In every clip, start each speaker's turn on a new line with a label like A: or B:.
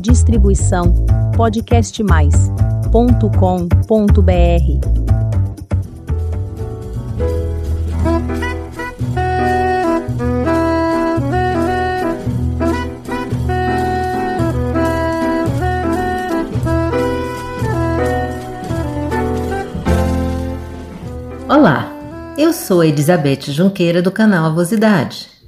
A: Distribuição podcastmais.com.br.
B: Olá, eu sou Elizabeth Junqueira do canal Avosidade.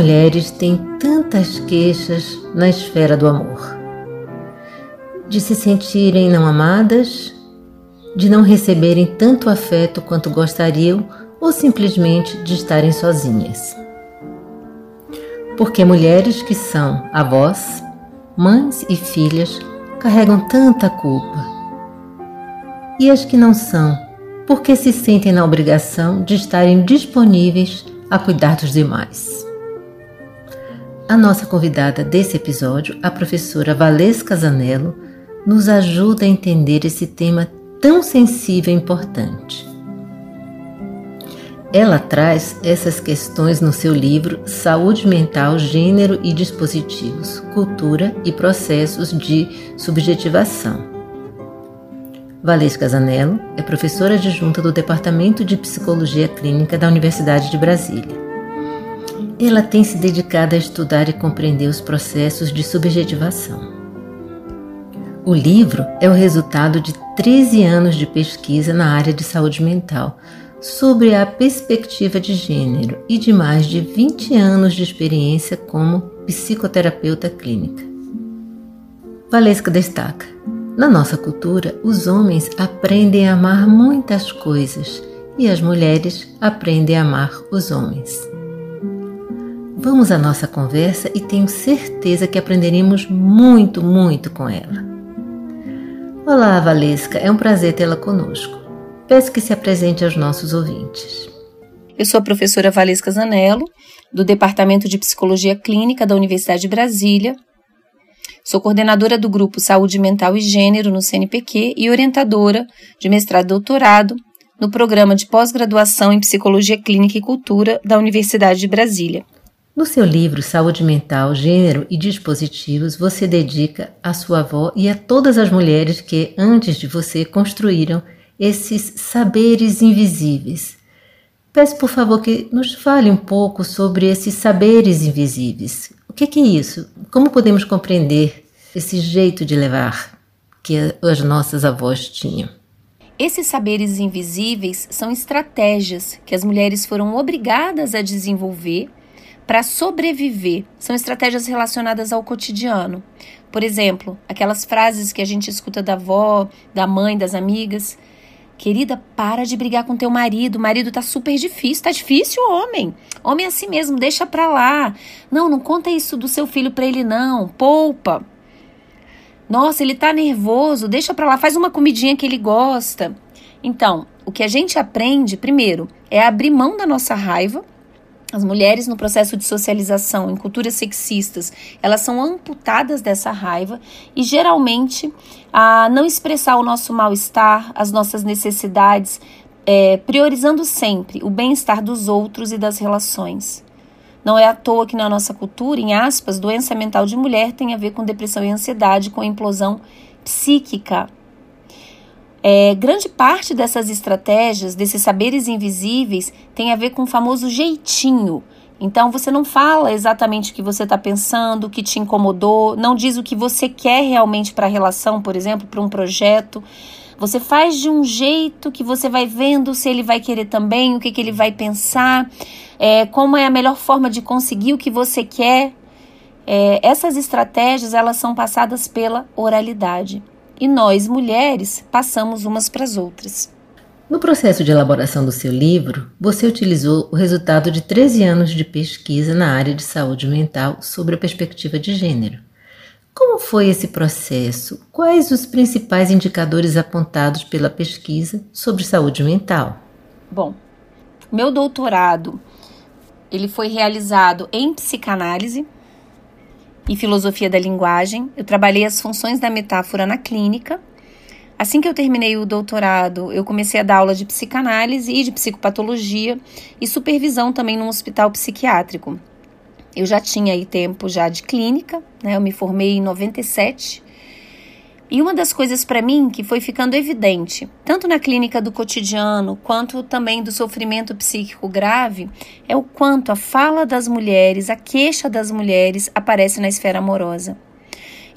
B: Mulheres têm tantas queixas na esfera do amor? De se sentirem não amadas, de não receberem tanto afeto quanto gostariam ou simplesmente de estarem sozinhas. Porque mulheres que são avós, mães e filhas carregam tanta culpa. E as que não são, porque se sentem na obrigação de estarem disponíveis a cuidar dos demais. A nossa convidada desse episódio, a professora Valesca Zanello, nos ajuda a entender esse tema tão sensível e importante. Ela traz essas questões no seu livro Saúde Mental, Gênero e Dispositivos, Cultura e Processos de Subjetivação. Valesca Zanello é professora adjunta do Departamento de Psicologia Clínica da Universidade de Brasília. Ela tem se dedicado a estudar e compreender os processos de subjetivação. O livro é o resultado de 13 anos de pesquisa na área de saúde mental sobre a perspectiva de gênero e de mais de 20 anos de experiência como psicoterapeuta clínica. Valesca destaca: na nossa cultura, os homens aprendem a amar muitas coisas e as mulheres aprendem a amar os homens. Vamos à nossa conversa e tenho certeza que aprenderemos muito, muito com ela. Olá, Valesca, é um prazer tê-la conosco. Peço que se apresente aos nossos ouvintes.
C: Eu sou a professora Valesca Zanello, do Departamento de Psicologia Clínica da Universidade de Brasília. Sou coordenadora do grupo Saúde Mental e Gênero no CNPq e orientadora de mestrado e doutorado no programa de pós-graduação em Psicologia Clínica e Cultura da Universidade de Brasília.
B: No seu livro Saúde Mental, Gênero e Dispositivos, você dedica a sua avó e a todas as mulheres que, antes de você, construíram esses saberes invisíveis. Peço, por favor, que nos fale um pouco sobre esses saberes invisíveis. O que é isso? Como podemos compreender esse jeito de levar que as nossas avós tinham?
C: Esses saberes invisíveis são estratégias que as mulheres foram obrigadas a desenvolver para sobreviver. São estratégias relacionadas ao cotidiano. Por exemplo, aquelas frases que a gente escuta da avó, da mãe, das amigas. Querida, para de brigar com teu marido. O marido tá super difícil. Tá difícil, homem. Homem é assim mesmo, deixa pra lá. Não, não conta isso do seu filho pra ele, não. Poupa. Nossa, ele tá nervoso, deixa pra lá, faz uma comidinha que ele gosta. Então, o que a gente aprende, primeiro, é abrir mão da nossa raiva as mulheres no processo de socialização em culturas sexistas, elas são amputadas dessa raiva e geralmente a não expressar o nosso mal-estar, as nossas necessidades, é, priorizando sempre o bem-estar dos outros e das relações. Não é à toa que na nossa cultura, em aspas, doença mental de mulher tem a ver com depressão e ansiedade, com implosão psíquica. É, grande parte dessas estratégias, desses saberes invisíveis, tem a ver com o famoso jeitinho. Então você não fala exatamente o que você está pensando, o que te incomodou, não diz o que você quer realmente para a relação, por exemplo, para um projeto. Você faz de um jeito que você vai vendo se ele vai querer também, o que, que ele vai pensar, é, como é a melhor forma de conseguir o que você quer. É, essas estratégias elas são passadas pela oralidade e nós mulheres passamos umas para as outras.
B: No processo de elaboração do seu livro, você utilizou o resultado de 13 anos de pesquisa na área de saúde mental sobre a perspectiva de gênero. Como foi esse processo? Quais os principais indicadores apontados pela pesquisa sobre saúde mental?
C: Bom, meu doutorado ele foi realizado em psicanálise e filosofia da linguagem. Eu trabalhei as funções da metáfora na clínica. Assim que eu terminei o doutorado, eu comecei a dar aula de psicanálise e de psicopatologia e supervisão também num hospital psiquiátrico. Eu já tinha aí tempo já de clínica, né? Eu me formei em 97. E uma das coisas para mim que foi ficando evidente, tanto na clínica do cotidiano quanto também do sofrimento psíquico grave, é o quanto a fala das mulheres, a queixa das mulheres aparece na esfera amorosa.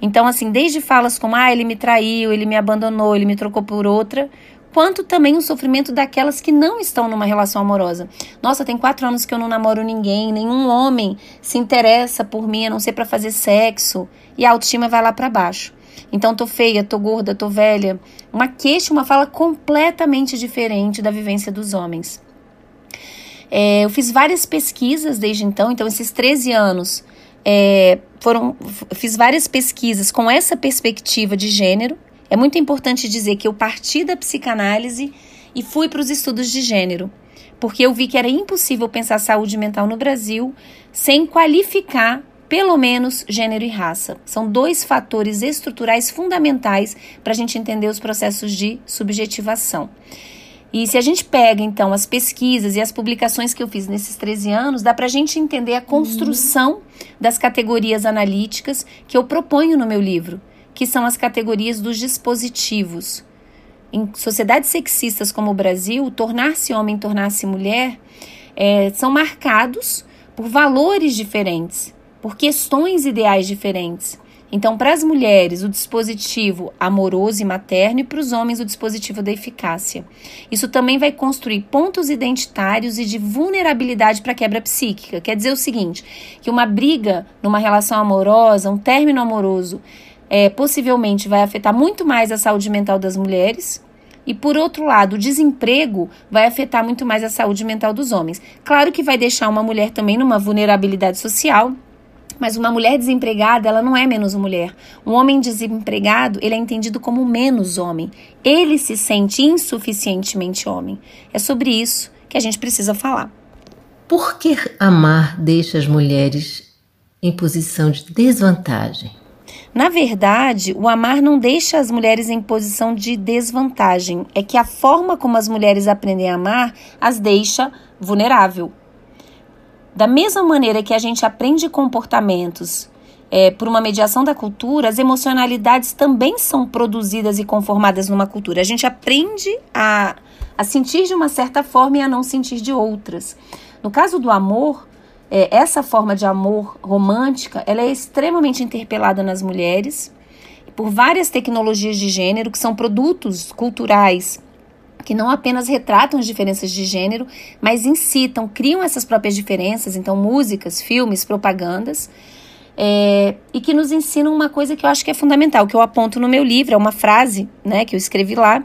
C: Então, assim, desde falas como ah, ele me traiu, ele me abandonou, ele me trocou por outra, quanto também o sofrimento daquelas que não estão numa relação amorosa. Nossa, tem quatro anos que eu não namoro ninguém, nenhum homem se interessa por mim a não ser para fazer sexo, e a autoestima vai lá para baixo. Então, tô feia, tô gorda, tô velha. Uma queixa, uma fala completamente diferente da vivência dos homens. É, eu fiz várias pesquisas desde então, então, esses 13 anos é, foram. Fiz várias pesquisas com essa perspectiva de gênero é muito importante dizer que eu parti da psicanálise e fui para os estudos de gênero, porque eu vi que era impossível pensar saúde mental no Brasil sem qualificar pelo menos gênero e raça. São dois fatores estruturais fundamentais para a gente entender os processos de subjetivação. E se a gente pega, então, as pesquisas e as publicações que eu fiz nesses 13 anos, dá para a gente entender a construção das categorias analíticas que eu proponho no meu livro que são as categorias dos dispositivos. Em sociedades sexistas como o Brasil, tornar-se homem, tornar-se mulher é, são marcados por valores diferentes, por questões ideais diferentes. Então, para as mulheres, o dispositivo amoroso e materno, e para os homens, o dispositivo da eficácia. Isso também vai construir pontos identitários e de vulnerabilidade para quebra psíquica. Quer dizer o seguinte: que uma briga numa relação amorosa, um término amoroso, é, possivelmente vai afetar muito mais a saúde mental das mulheres. E por outro lado, o desemprego vai afetar muito mais a saúde mental dos homens. Claro que vai deixar uma mulher também numa vulnerabilidade social, mas uma mulher desempregada, ela não é menos mulher. Um homem desempregado, ele é entendido como menos homem. Ele se sente insuficientemente homem. É sobre isso que a gente precisa falar.
B: Por que amar deixa as mulheres em posição de desvantagem?
C: Na verdade, o amar não deixa as mulheres em posição de desvantagem, é que a forma como as mulheres aprendem a amar as deixa vulnerável. Da mesma maneira que a gente aprende comportamentos é, por uma mediação da cultura, as emocionalidades também são produzidas e conformadas numa cultura. A gente aprende a, a sentir de uma certa forma e a não sentir de outras. No caso do amor, é, essa forma de amor romântica, ela é extremamente interpelada nas mulheres por várias tecnologias de gênero que são produtos culturais que não apenas retratam as diferenças de gênero, mas incitam, criam essas próprias diferenças, então músicas, filmes, propagandas, é, e que nos ensinam uma coisa que eu acho que é fundamental, que eu aponto no meu livro, é uma frase né, que eu escrevi lá,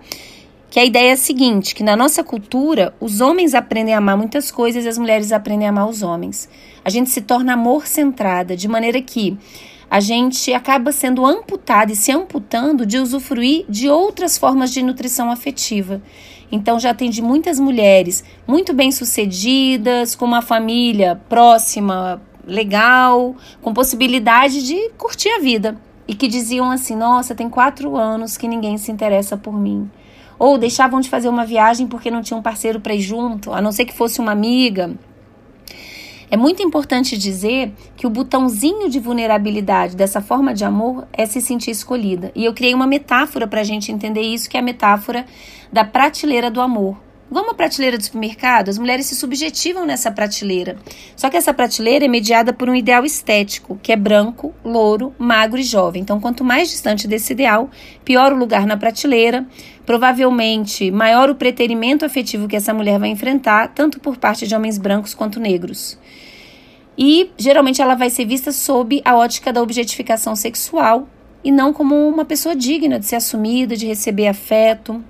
C: que a ideia é a seguinte, que na nossa cultura, os homens aprendem a amar muitas coisas e as mulheres aprendem a amar os homens. A gente se torna amor centrada, de maneira que a gente acaba sendo amputada e se amputando de usufruir de outras formas de nutrição afetiva. Então já atendi muitas mulheres muito bem-sucedidas, com uma família próxima, legal, com possibilidade de curtir a vida. E que diziam assim: Nossa, tem quatro anos que ninguém se interessa por mim ou deixavam de fazer uma viagem porque não tinham um parceiro para ir junto, a não ser que fosse uma amiga. É muito importante dizer que o botãozinho de vulnerabilidade dessa forma de amor é se sentir escolhida. E eu criei uma metáfora para a gente entender isso, que é a metáfora da prateleira do amor. Igual uma prateleira do supermercado, as mulheres se subjetivam nessa prateleira. Só que essa prateleira é mediada por um ideal estético, que é branco, louro, magro e jovem. Então, quanto mais distante desse ideal, pior o lugar na prateleira, provavelmente maior o preterimento afetivo que essa mulher vai enfrentar, tanto por parte de homens brancos quanto negros. E geralmente ela vai ser vista sob a ótica da objetificação sexual e não como uma pessoa digna de ser assumida, de receber afeto,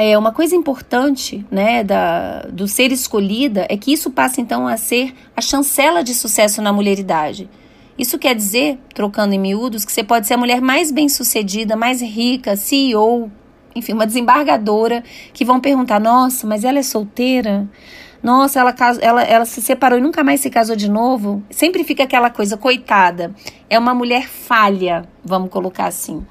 C: é, uma coisa importante né, da, do ser escolhida é que isso passa então a ser a chancela de sucesso na mulheridade. Isso quer dizer, trocando em miúdos, que você pode ser a mulher mais bem-sucedida, mais rica, CEO, enfim, uma desembargadora, que vão perguntar: nossa, mas ela é solteira? Nossa, ela, ela, ela se separou e nunca mais se casou de novo. Sempre fica aquela coisa, coitada. É uma mulher falha, vamos colocar assim.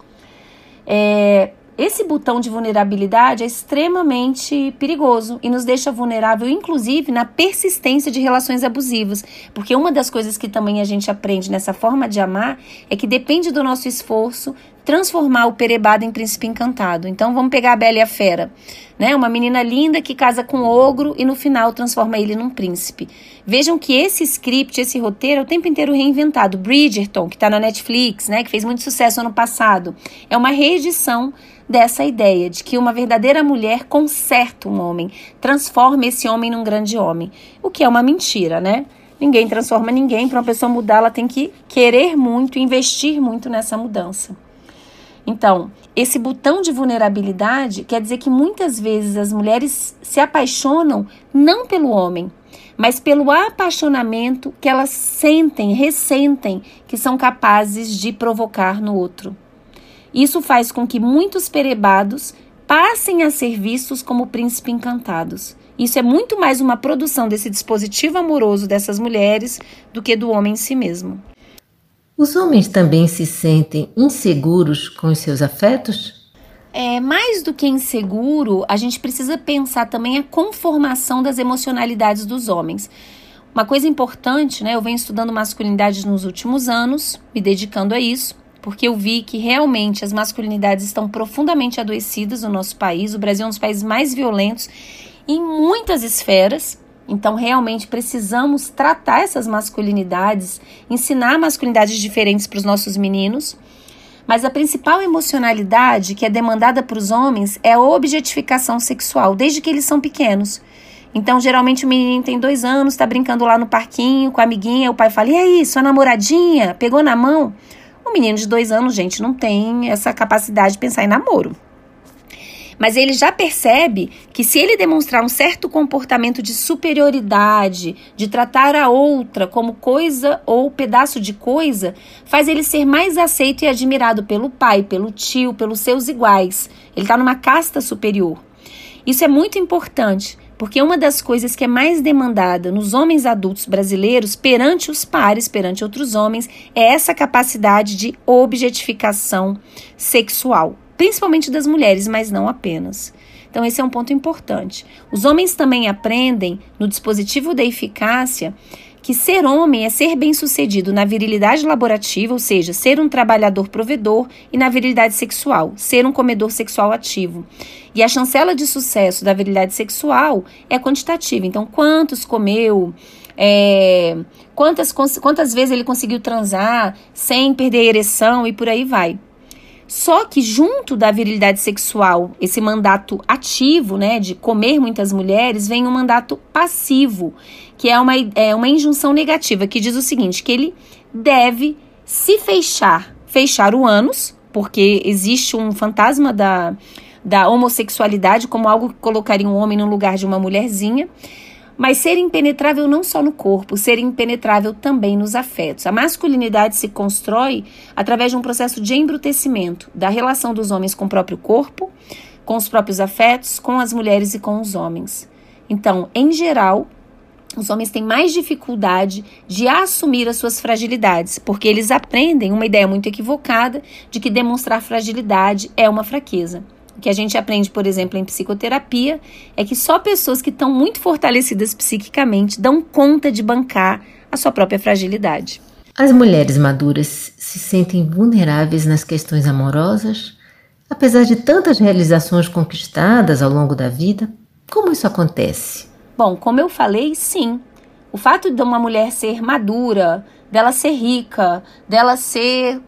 C: É, esse botão de vulnerabilidade é extremamente perigoso e nos deixa vulnerável, inclusive, na persistência de relações abusivas. Porque uma das coisas que também a gente aprende nessa forma de amar é que depende do nosso esforço transformar o perebado em príncipe encantado. Então vamos pegar a Bela e a Fera, né? Uma menina linda que casa com o ogro e no final transforma ele num príncipe. Vejam que esse script, esse roteiro é o tempo inteiro reinventado. Bridgerton, que está na Netflix, né? Que fez muito sucesso ano passado, é uma reedição dessa ideia de que uma verdadeira mulher conserta um homem, transforma esse homem num grande homem, o que é uma mentira, né? Ninguém transforma ninguém, para uma pessoa mudar, ela tem que querer muito, investir muito nessa mudança. Então, esse botão de vulnerabilidade quer dizer que muitas vezes as mulheres se apaixonam não pelo homem, mas pelo apaixonamento que elas sentem, ressentem que são capazes de provocar no outro. Isso faz com que muitos perebados passem a ser vistos como príncipe encantados. Isso é muito mais uma produção desse dispositivo amoroso dessas mulheres do que do homem em si mesmo.
B: Os homens também se sentem inseguros com os seus afetos?
C: É, mais do que inseguro, a gente precisa pensar também a conformação das emocionalidades dos homens. Uma coisa importante, né? Eu venho estudando masculinidade nos últimos anos, me dedicando a isso porque eu vi que realmente as masculinidades estão profundamente adoecidas no nosso país. O Brasil é um dos países mais violentos em muitas esferas. Então, realmente precisamos tratar essas masculinidades, ensinar masculinidades diferentes para os nossos meninos. Mas a principal emocionalidade que é demandada para os homens é a objetificação sexual, desde que eles são pequenos. Então, geralmente o menino tem dois anos, está brincando lá no parquinho com a amiguinha, o pai fala: E aí, sua namoradinha? Pegou na mão? O menino de dois anos, gente, não tem essa capacidade de pensar em namoro. Mas ele já percebe que se ele demonstrar um certo comportamento de superioridade, de tratar a outra como coisa ou pedaço de coisa, faz ele ser mais aceito e admirado pelo pai, pelo tio, pelos seus iguais. Ele está numa casta superior. Isso é muito importante, porque uma das coisas que é mais demandada nos homens adultos brasileiros perante os pares, perante outros homens, é essa capacidade de objetificação sexual, principalmente das mulheres, mas não apenas. Então, esse é um ponto importante. Os homens também aprendem no dispositivo da eficácia que ser homem é ser bem-sucedido na virilidade laborativa, ou seja, ser um trabalhador provedor, e na virilidade sexual, ser um comedor sexual ativo. E a chancela de sucesso da virilidade sexual é quantitativa. Então, quantos comeu, é, quantas, quantas vezes ele conseguiu transar sem perder a ereção e por aí vai. Só que junto da virilidade sexual, esse mandato ativo, né, de comer muitas mulheres, vem um mandato passivo, que é uma, é uma injunção negativa, que diz o seguinte, que ele deve se fechar, fechar o ânus, porque existe um fantasma da, da homossexualidade como algo que colocaria um homem no lugar de uma mulherzinha, mas ser impenetrável não só no corpo, ser impenetrável também nos afetos. A masculinidade se constrói através de um processo de embrutecimento da relação dos homens com o próprio corpo, com os próprios afetos, com as mulheres e com os homens. Então, em geral, os homens têm mais dificuldade de assumir as suas fragilidades, porque eles aprendem uma ideia muito equivocada de que demonstrar fragilidade é uma fraqueza. O que a gente aprende, por exemplo, em psicoterapia, é que só pessoas que estão muito fortalecidas psiquicamente dão conta de bancar a sua própria fragilidade.
B: As mulheres maduras se sentem vulneráveis nas questões amorosas? Apesar de tantas realizações conquistadas ao longo da vida, como isso acontece?
C: Bom, como eu falei, sim. O fato de uma mulher ser madura, dela ser rica, dela ser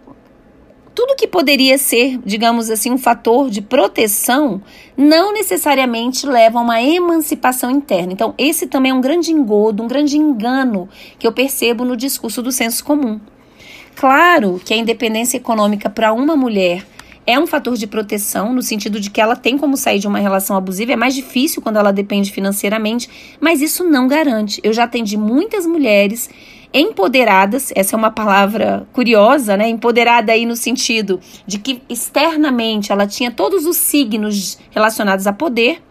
C: tudo que poderia ser, digamos assim, um fator de proteção, não necessariamente leva a uma emancipação interna. Então, esse também é um grande engodo, um grande engano que eu percebo no discurso do senso comum. Claro que a independência econômica para uma mulher é um fator de proteção, no sentido de que ela tem como sair de uma relação abusiva, é mais difícil quando ela depende financeiramente, mas isso não garante. Eu já atendi muitas mulheres empoderadas, essa é uma palavra curiosa, né? Empoderada aí no sentido de que externamente ela tinha todos os signos relacionados a poder,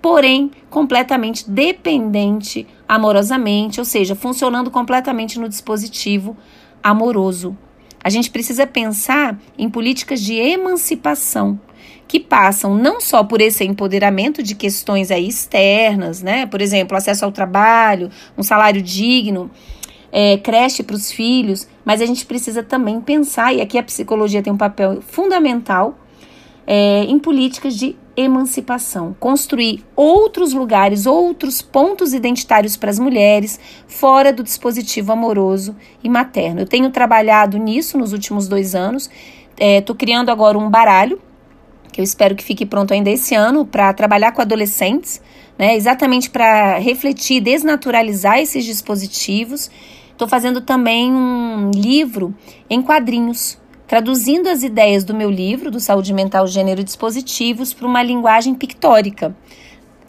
C: porém completamente dependente amorosamente, ou seja, funcionando completamente no dispositivo amoroso. A gente precisa pensar em políticas de emancipação que passam não só por esse empoderamento de questões aí externas, né? Por exemplo, acesso ao trabalho, um salário digno, é, creche para os filhos, mas a gente precisa também pensar, e aqui a psicologia tem um papel fundamental, é, em políticas de emancipação, construir outros lugares, outros pontos identitários para as mulheres, fora do dispositivo amoroso e materno. Eu tenho trabalhado nisso nos últimos dois anos, estou é, criando agora um baralho, que eu espero que fique pronto ainda esse ano, para trabalhar com adolescentes, né, exatamente para refletir, desnaturalizar esses dispositivos Estou fazendo também um livro em quadrinhos, traduzindo as ideias do meu livro, do Saúde Mental, Gênero e Dispositivos, para uma linguagem pictórica.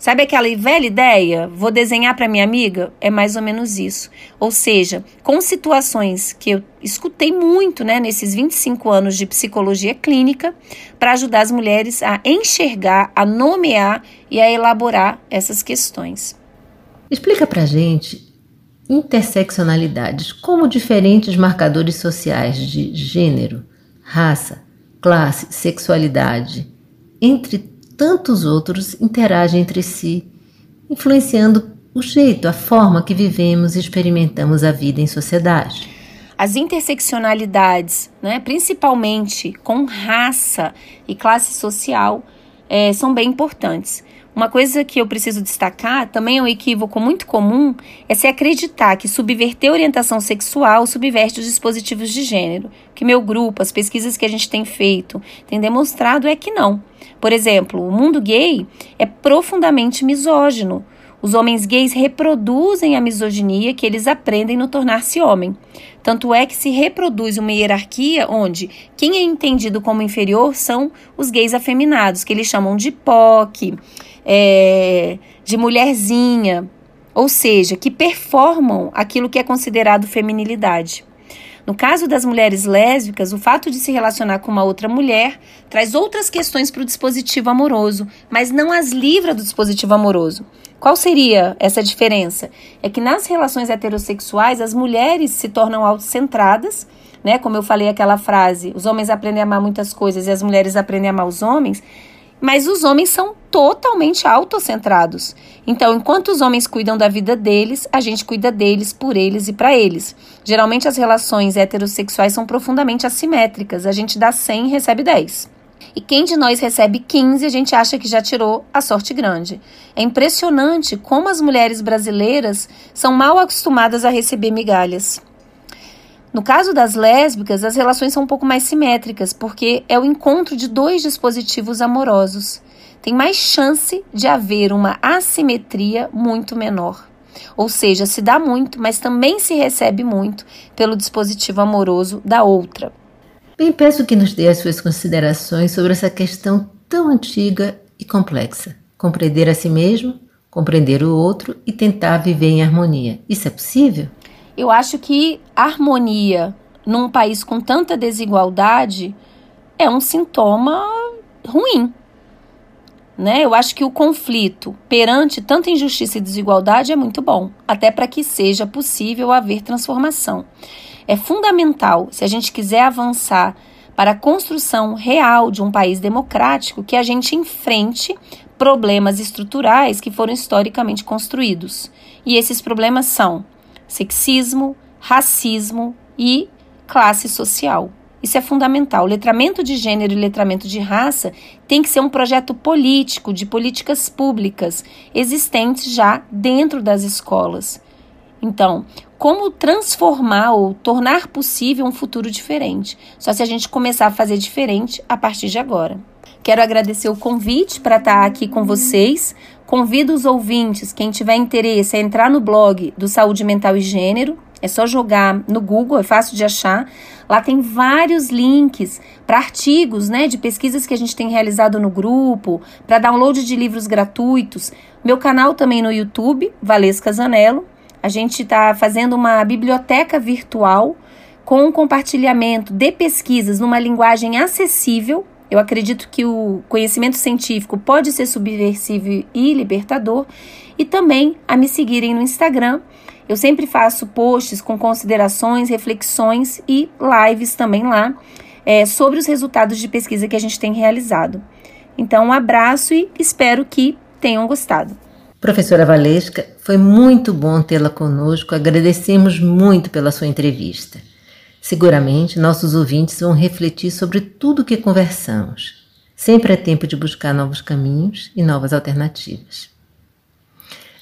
C: Sabe aquela velha ideia? Vou desenhar para minha amiga? É mais ou menos isso. Ou seja, com situações que eu escutei muito né, nesses 25 anos de psicologia clínica, para ajudar as mulheres a enxergar, a nomear e a elaborar essas questões.
B: Explica para gente interseccionalidades, como diferentes marcadores sociais de gênero, raça, classe, sexualidade, entre tantos outros, interagem entre si, influenciando o jeito, a forma que vivemos e experimentamos a vida em sociedade.
C: As interseccionalidades, né, principalmente com raça e classe social, é, são bem importantes. Uma coisa que eu preciso destacar, também é um equívoco muito comum, é se acreditar que subverter a orientação sexual subverte os dispositivos de gênero. Que meu grupo, as pesquisas que a gente tem feito, tem demonstrado é que não. Por exemplo, o mundo gay é profundamente misógino. Os homens gays reproduzem a misoginia que eles aprendem no tornar-se homem. Tanto é que se reproduz uma hierarquia onde quem é entendido como inferior são os gays afeminados, que eles chamam de POC, é, de mulherzinha, ou seja, que performam aquilo que é considerado feminilidade. No caso das mulheres lésbicas, o fato de se relacionar com uma outra mulher traz outras questões para o dispositivo amoroso, mas não as livra do dispositivo amoroso. Qual seria essa diferença? É que nas relações heterossexuais as mulheres se tornam autocentradas, né? Como eu falei aquela frase, os homens aprendem a amar muitas coisas e as mulheres aprendem a amar os homens. Mas os homens são totalmente autocentrados. Então, enquanto os homens cuidam da vida deles, a gente cuida deles, por eles e para eles. Geralmente as relações heterossexuais são profundamente assimétricas. A gente dá 100 e recebe 10. E quem de nós recebe 15, a gente acha que já tirou a sorte grande. É impressionante como as mulheres brasileiras são mal acostumadas a receber migalhas. No caso das lésbicas, as relações são um pouco mais simétricas, porque é o encontro de dois dispositivos amorosos. Tem mais chance de haver uma assimetria muito menor. Ou seja, se dá muito, mas também se recebe muito pelo dispositivo amoroso da outra.
B: Bem, peço que nos dê as suas considerações sobre essa questão tão antiga e complexa. Compreender a si mesmo, compreender o outro e tentar viver em harmonia. Isso é possível?
C: Eu acho que harmonia num país com tanta desigualdade é um sintoma ruim. Né? Eu acho que o conflito perante tanta injustiça e desigualdade é muito bom, até para que seja possível haver transformação. É fundamental, se a gente quiser avançar para a construção real de um país democrático, que a gente enfrente problemas estruturais que foram historicamente construídos. E esses problemas são sexismo, racismo e classe social. Isso é fundamental. O letramento de gênero e letramento de raça tem que ser um projeto político, de políticas públicas, existentes já dentro das escolas. Então, como transformar ou tornar possível um futuro diferente? Só se a gente começar a fazer diferente a partir de agora. Quero agradecer o convite para estar aqui com vocês. Convido os ouvintes, quem tiver interesse, a entrar no blog do Saúde Mental e Gênero. É só jogar no Google, é fácil de achar. Lá tem vários links para artigos, né, de pesquisas que a gente tem realizado no grupo, para download de livros gratuitos. Meu canal também no YouTube, Valesca Zanello. A gente está fazendo uma biblioteca virtual com compartilhamento de pesquisas numa linguagem acessível eu acredito que o conhecimento científico pode ser subversivo e libertador, e também a me seguirem no Instagram. Eu sempre faço posts com considerações, reflexões e lives também lá é, sobre os resultados de pesquisa que a gente tem realizado. Então, um abraço e espero que tenham gostado.
B: Professora Valesca, foi muito bom tê-la conosco. Agradecemos muito pela sua entrevista. Seguramente nossos ouvintes vão refletir sobre tudo o que conversamos. Sempre é tempo de buscar novos caminhos e novas alternativas.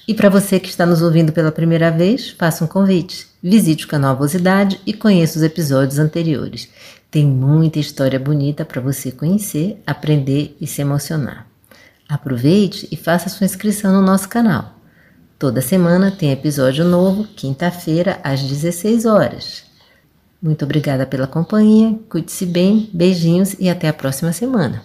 B: E para você que está nos ouvindo pela primeira vez, faça um convite. Visite o canal Avosidade e conheça os episódios anteriores. Tem muita história bonita para você conhecer, aprender e se emocionar. Aproveite e faça sua inscrição no nosso canal. Toda semana tem episódio novo, quinta-feira às 16 horas. Muito obrigada pela companhia, cuide-se bem, beijinhos e até a próxima semana.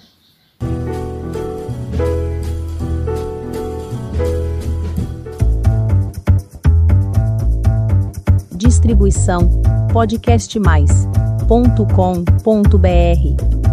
A: Distribuição podcastmais.com.br